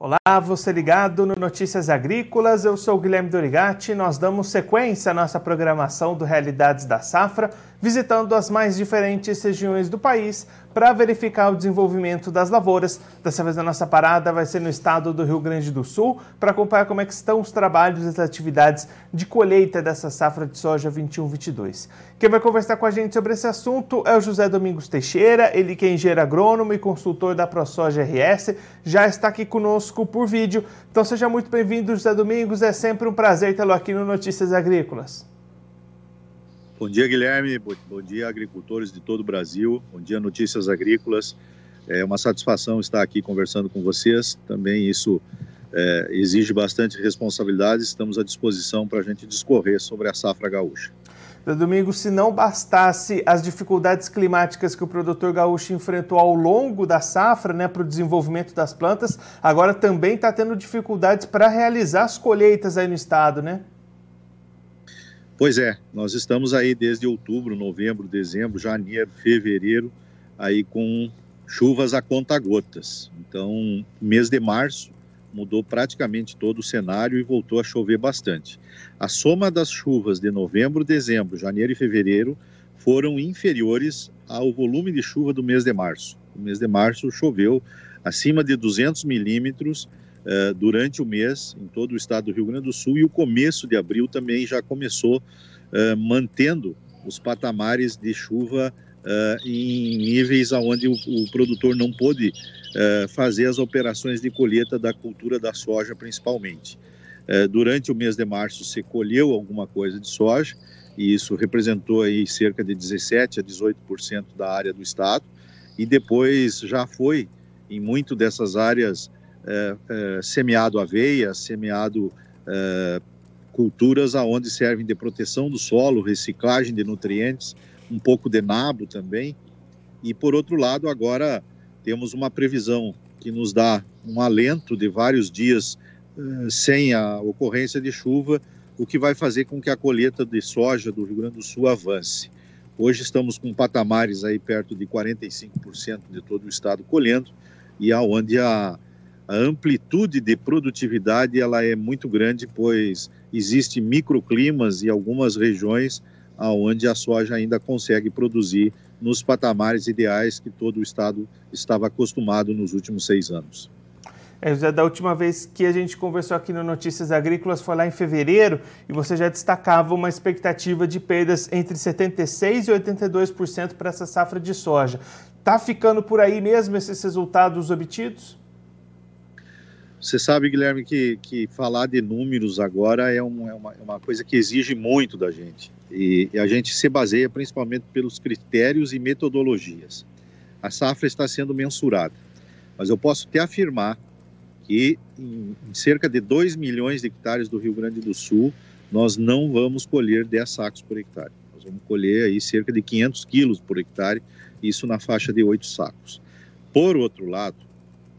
Olá, você ligado no Notícias Agrícolas, eu sou Guilherme Dorigati. Nós damos sequência à nossa programação do Realidades da Safra, visitando as mais diferentes regiões do país para verificar o desenvolvimento das lavouras. Dessa vez a nossa parada vai ser no estado do Rio Grande do Sul para acompanhar como é que estão os trabalhos e as atividades de colheita dessa safra de soja 21-22. Quem vai conversar com a gente sobre esse assunto é o José Domingos Teixeira, ele que é engenheiro agrônomo e consultor da ProSoja RS, já está aqui conosco por vídeo. Então seja muito bem-vindo, José Domingos, é sempre um prazer tê-lo aqui no Notícias Agrícolas. Bom dia, Guilherme. Bom dia, agricultores de todo o Brasil. Bom dia, Notícias Agrícolas. É uma satisfação estar aqui conversando com vocês. Também isso é, exige bastante responsabilidade. Estamos à disposição para a gente discorrer sobre a safra gaúcha. Domingo, se não bastasse as dificuldades climáticas que o produtor gaúcho enfrentou ao longo da safra, né, para o desenvolvimento das plantas, agora também está tendo dificuldades para realizar as colheitas aí no estado, né? Pois é, nós estamos aí desde outubro, novembro, dezembro, janeiro, fevereiro, aí com chuvas a conta-gotas. Então, mês de março mudou praticamente todo o cenário e voltou a chover bastante. A soma das chuvas de novembro, dezembro, janeiro e fevereiro foram inferiores ao volume de chuva do mês de março. O mês de março choveu acima de 200 milímetros uh, durante o mês em todo o estado do Rio Grande do Sul e o começo de abril também já começou uh, mantendo os patamares de chuva uh, em níveis aonde o, o, produtor não pôde fazer as operações de colheita da cultura da soja principalmente. durante o mês de março se colheu alguma coisa de soja e isso representou aí cerca de 17 a 18% da área do estado e depois já foi em muito dessas áreas semeado aveia, semeado é, culturas aonde servem de proteção do solo, reciclagem de nutrientes, um pouco de nabo também. E por outro lado, agora temos uma previsão que nos dá um alento de vários dias é, sem a ocorrência de chuva, o que vai fazer com que a colheita de soja do Rio Grande do Sul avance. Hoje estamos com patamares aí perto de 45% de todo o estado colhendo e aonde a, a amplitude de produtividade ela é muito grande, pois existe microclimas e algumas regiões aonde a soja ainda consegue produzir nos patamares ideais que todo o estado estava acostumado nos últimos seis anos. É, José, da última vez que a gente conversou aqui no Notícias Agrícolas foi lá em fevereiro e você já destacava uma expectativa de perdas entre 76% e 82% para essa safra de soja. Está ficando por aí mesmo esses resultados obtidos? Você sabe, Guilherme, que, que falar de números agora é, um, é, uma, é uma, coisa que exige muito da gente. E, e, a gente se baseia principalmente pelos critérios e metodologias. A safra está sendo mensurada. Mas eu posso te afirmar que em, em cerca de 2 milhões de hectares do Rio Grande do Sul, nós não vamos colher 10 sacos por hectare. Nós vamos colher aí cerca de 500 quilos por hectare, isso na faixa de 8 sacos. Por outro lado,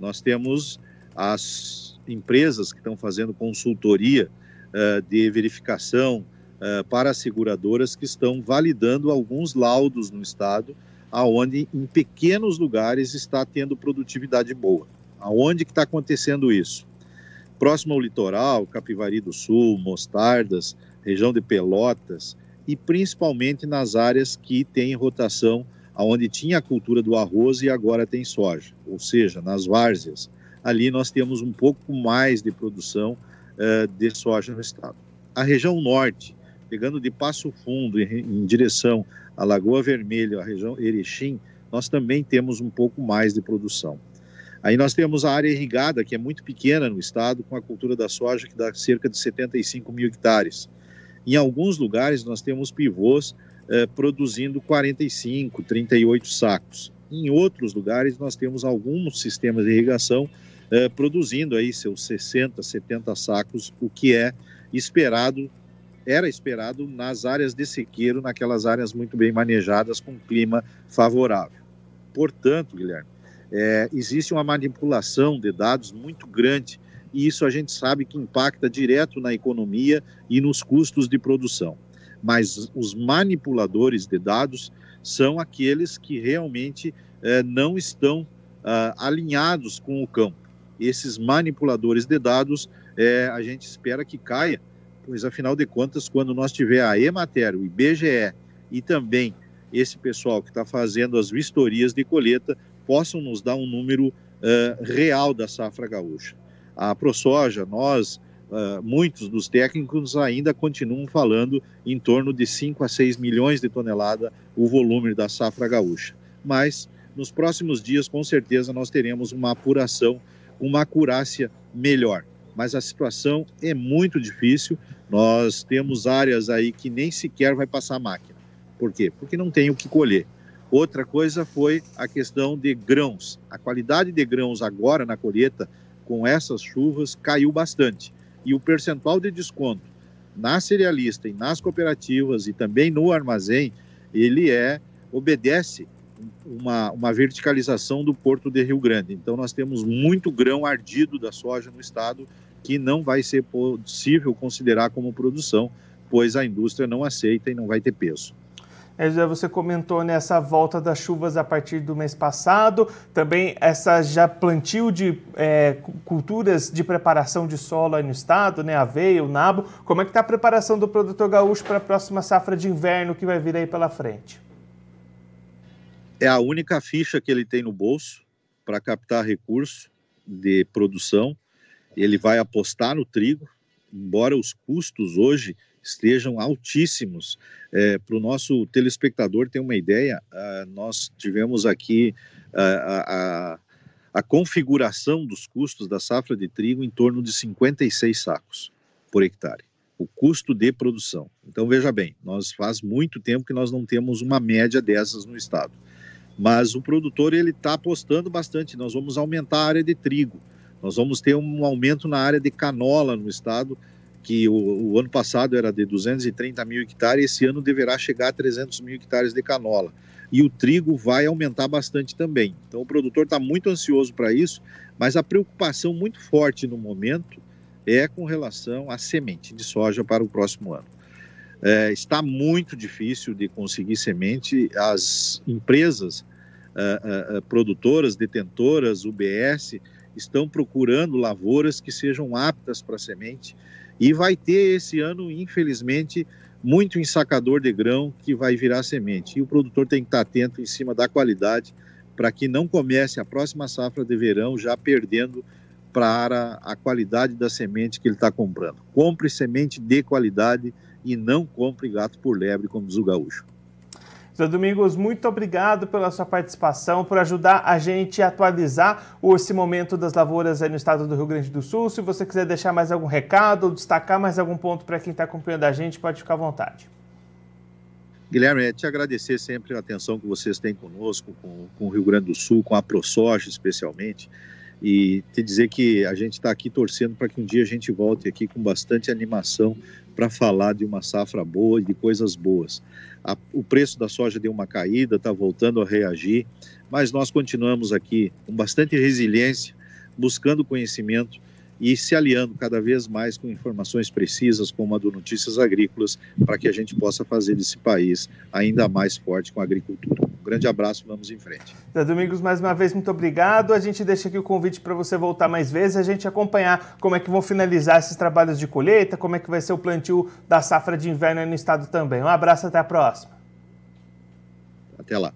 nós temos as empresas que estão fazendo consultoria uh, de verificação uh, para as seguradoras que estão validando alguns laudos no estado, aonde em pequenos lugares está tendo produtividade boa. Aonde que está acontecendo isso? Próximo ao litoral, Capivari do Sul, Mostardas, região de Pelotas e principalmente nas áreas que têm rotação aonde tinha a cultura do arroz e agora tem soja, ou seja, nas várzeas, ali nós temos um pouco mais de produção uh, de soja no estado. A região norte, pegando de Passo Fundo em, em direção à Lagoa Vermelha, a região Erechim, nós também temos um pouco mais de produção. Aí nós temos a área irrigada, que é muito pequena no estado, com a cultura da soja, que dá cerca de 75 mil hectares. Em alguns lugares nós temos pivôs eh, produzindo 45, 38 sacos. Em outros lugares nós temos alguns sistemas de irrigação eh, produzindo aí seus 60, 70 sacos, o que é esperado, era esperado nas áreas de sequeiro, naquelas áreas muito bem manejadas com clima favorável. Portanto, Guilherme, é, existe uma manipulação de dados muito grande e isso a gente sabe que impacta direto na economia e nos custos de produção. Mas os manipuladores de dados são aqueles que realmente é, não estão ah, alinhados com o campo esses manipuladores de dados, é, a gente espera que caia, pois afinal de contas, quando nós tiver a Emater, o IBGE e também esse pessoal que está fazendo as vistorias de colheita, possam nos dar um número uh, real da safra gaúcha. A ProSoja, nós, uh, muitos dos técnicos ainda continuam falando em torno de 5 a 6 milhões de toneladas o volume da safra gaúcha. Mas nos próximos dias, com certeza, nós teremos uma apuração, uma acurácia melhor. Mas a situação é muito difícil. Nós temos áreas aí que nem sequer vai passar máquina. Por quê? Porque não tem o que colher. Outra coisa foi a questão de grãos. A qualidade de grãos agora na colheita, com essas chuvas, caiu bastante. E o percentual de desconto na cerealista e nas cooperativas e também no armazém, ele é obedece uma, uma verticalização do porto de Rio Grande. Então nós temos muito grão ardido da soja no estado que não vai ser possível considerar como produção, pois a indústria não aceita e não vai ter peso. É, você comentou nessa volta das chuvas a partir do mês passado, também essa já plantio de é, culturas de preparação de solo aí no estado, né, aveia, o nabo. Como é que está a preparação do produtor gaúcho para a próxima safra de inverno que vai vir aí pela frente? É a única ficha que ele tem no bolso para captar recurso de produção. Ele vai apostar no trigo, embora os custos hoje estejam altíssimos. É, Para o nosso telespectador ter uma ideia, uh, nós tivemos aqui uh, a, configuração dos custos da safra de trigo em torno de 56 sacos por hectare o custo de produção. Então veja bem, nós faz muito tempo que nós não temos uma média dessas no estado. Mas o produtor ele está apostando bastante. Nós vamos aumentar a área de trigo, nós vamos ter um aumento na área de canola no estado que o, o, ano passado era de 230 mil hectares, esse ano deverá chegar a 300 mil hectares de canola. E o trigo vai aumentar bastante também. Então o produtor está muito ansioso para isso, mas a preocupação muito forte no momento é com relação à semente de soja para o próximo ano. É, está muito difícil de conseguir semente. As empresas uh, uh, produtoras, detentoras, UBS, estão procurando lavouras que sejam aptas para semente e vai ter esse ano, infelizmente, muito ensacador de grão que vai virar semente. E o produtor tem que estar atento em cima da qualidade para que não comece a próxima safra de verão já perdendo para a qualidade da semente que ele está comprando. Compre semente de qualidade e não compre gato por lebre, como diz o gaúcho. Zé Domingos, muito obrigado pela sua participação, por ajudar a gente a atualizar esse momento das lavouras aí no estado do Rio Grande do Sul. Se você quiser deixar mais algum recado ou destacar mais algum ponto para quem está acompanhando a gente, pode ficar à vontade. Guilherme, é te agradecer sempre a atenção que vocês têm conosco, com, com o Rio Grande do Sul, com a ProSoja especialmente, e te dizer que a gente está aqui torcendo para que um dia a gente volte aqui com bastante animação para falar de uma safra boa e de coisas boas. A, o preço da soja deu uma caída, está voltando a reagir, mas nós continuamos aqui com bastante resiliência, buscando conhecimento e se aliando cada vez mais com informações precisas, como a do Notícias Agrícolas, para que a gente possa fazer desse país ainda mais forte com a agricultura grande abraço, vamos em frente. Zé Domingos, mais uma vez, muito obrigado. A gente deixa aqui o convite para você voltar mais vezes, a gente acompanhar como é que vão finalizar esses trabalhos de colheita, como é que vai ser o plantio da safra de inverno no estado também. Um abraço, até a próxima. Até lá.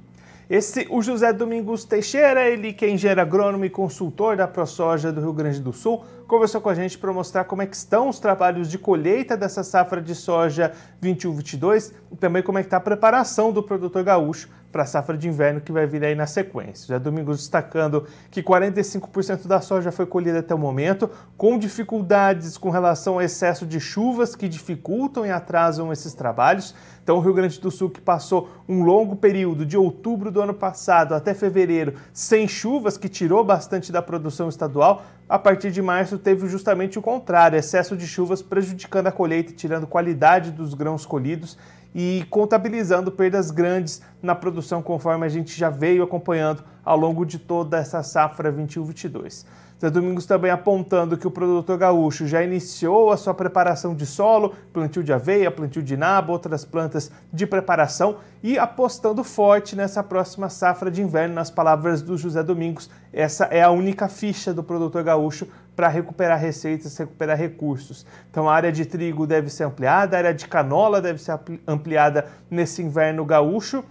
Esse, o José Domingos Teixeira, ele que é engenheiro agrônomo e consultor da ProSoja do Rio Grande do Sul, conversou com a gente para mostrar como é que estão os trabalhos de colheita dessa safra de soja 21-22 e também como é que está a preparação do produtor gaúcho para a safra de inverno que vai vir aí na sequência. Já Domingos destacando que 45% da soja foi colhida até o momento, com dificuldades com relação ao excesso de chuvas que dificultam e atrasam esses trabalhos. Então, o Rio Grande do Sul, que passou um longo período de outubro do ano passado até fevereiro sem chuvas, que tirou bastante da produção estadual, a partir de março teve justamente o contrário, excesso de chuvas prejudicando a colheita e tirando qualidade dos grãos colhidos e contabilizando perdas grandes na produção, conforme a gente já veio acompanhando ao longo de toda essa safra 21-22. Zé Domingos também apontando que o produtor gaúcho já iniciou a sua preparação de solo, plantio de aveia, plantio de nabo, outras plantas de preparação e apostando forte nessa próxima safra de inverno, nas palavras do José Domingos. Essa é a única ficha do produtor gaúcho para recuperar receitas, recuperar recursos. Então a área de trigo deve ser ampliada, a área de canola deve ser ampliada nesse inverno gaúcho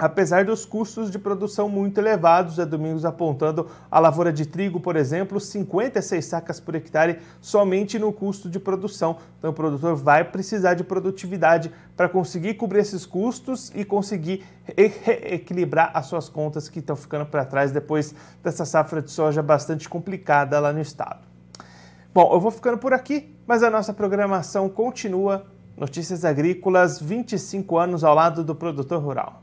apesar dos custos de produção muito elevados, é Domingos apontando a lavoura de trigo, por exemplo, 56 sacas por hectare somente no custo de produção. Então o produtor vai precisar de produtividade para conseguir cobrir esses custos e conseguir equilibrar as suas contas que estão ficando para trás depois dessa safra de soja bastante complicada lá no estado. Bom, eu vou ficando por aqui, mas a nossa programação continua. Notícias Agrícolas, 25 anos ao lado do produtor rural.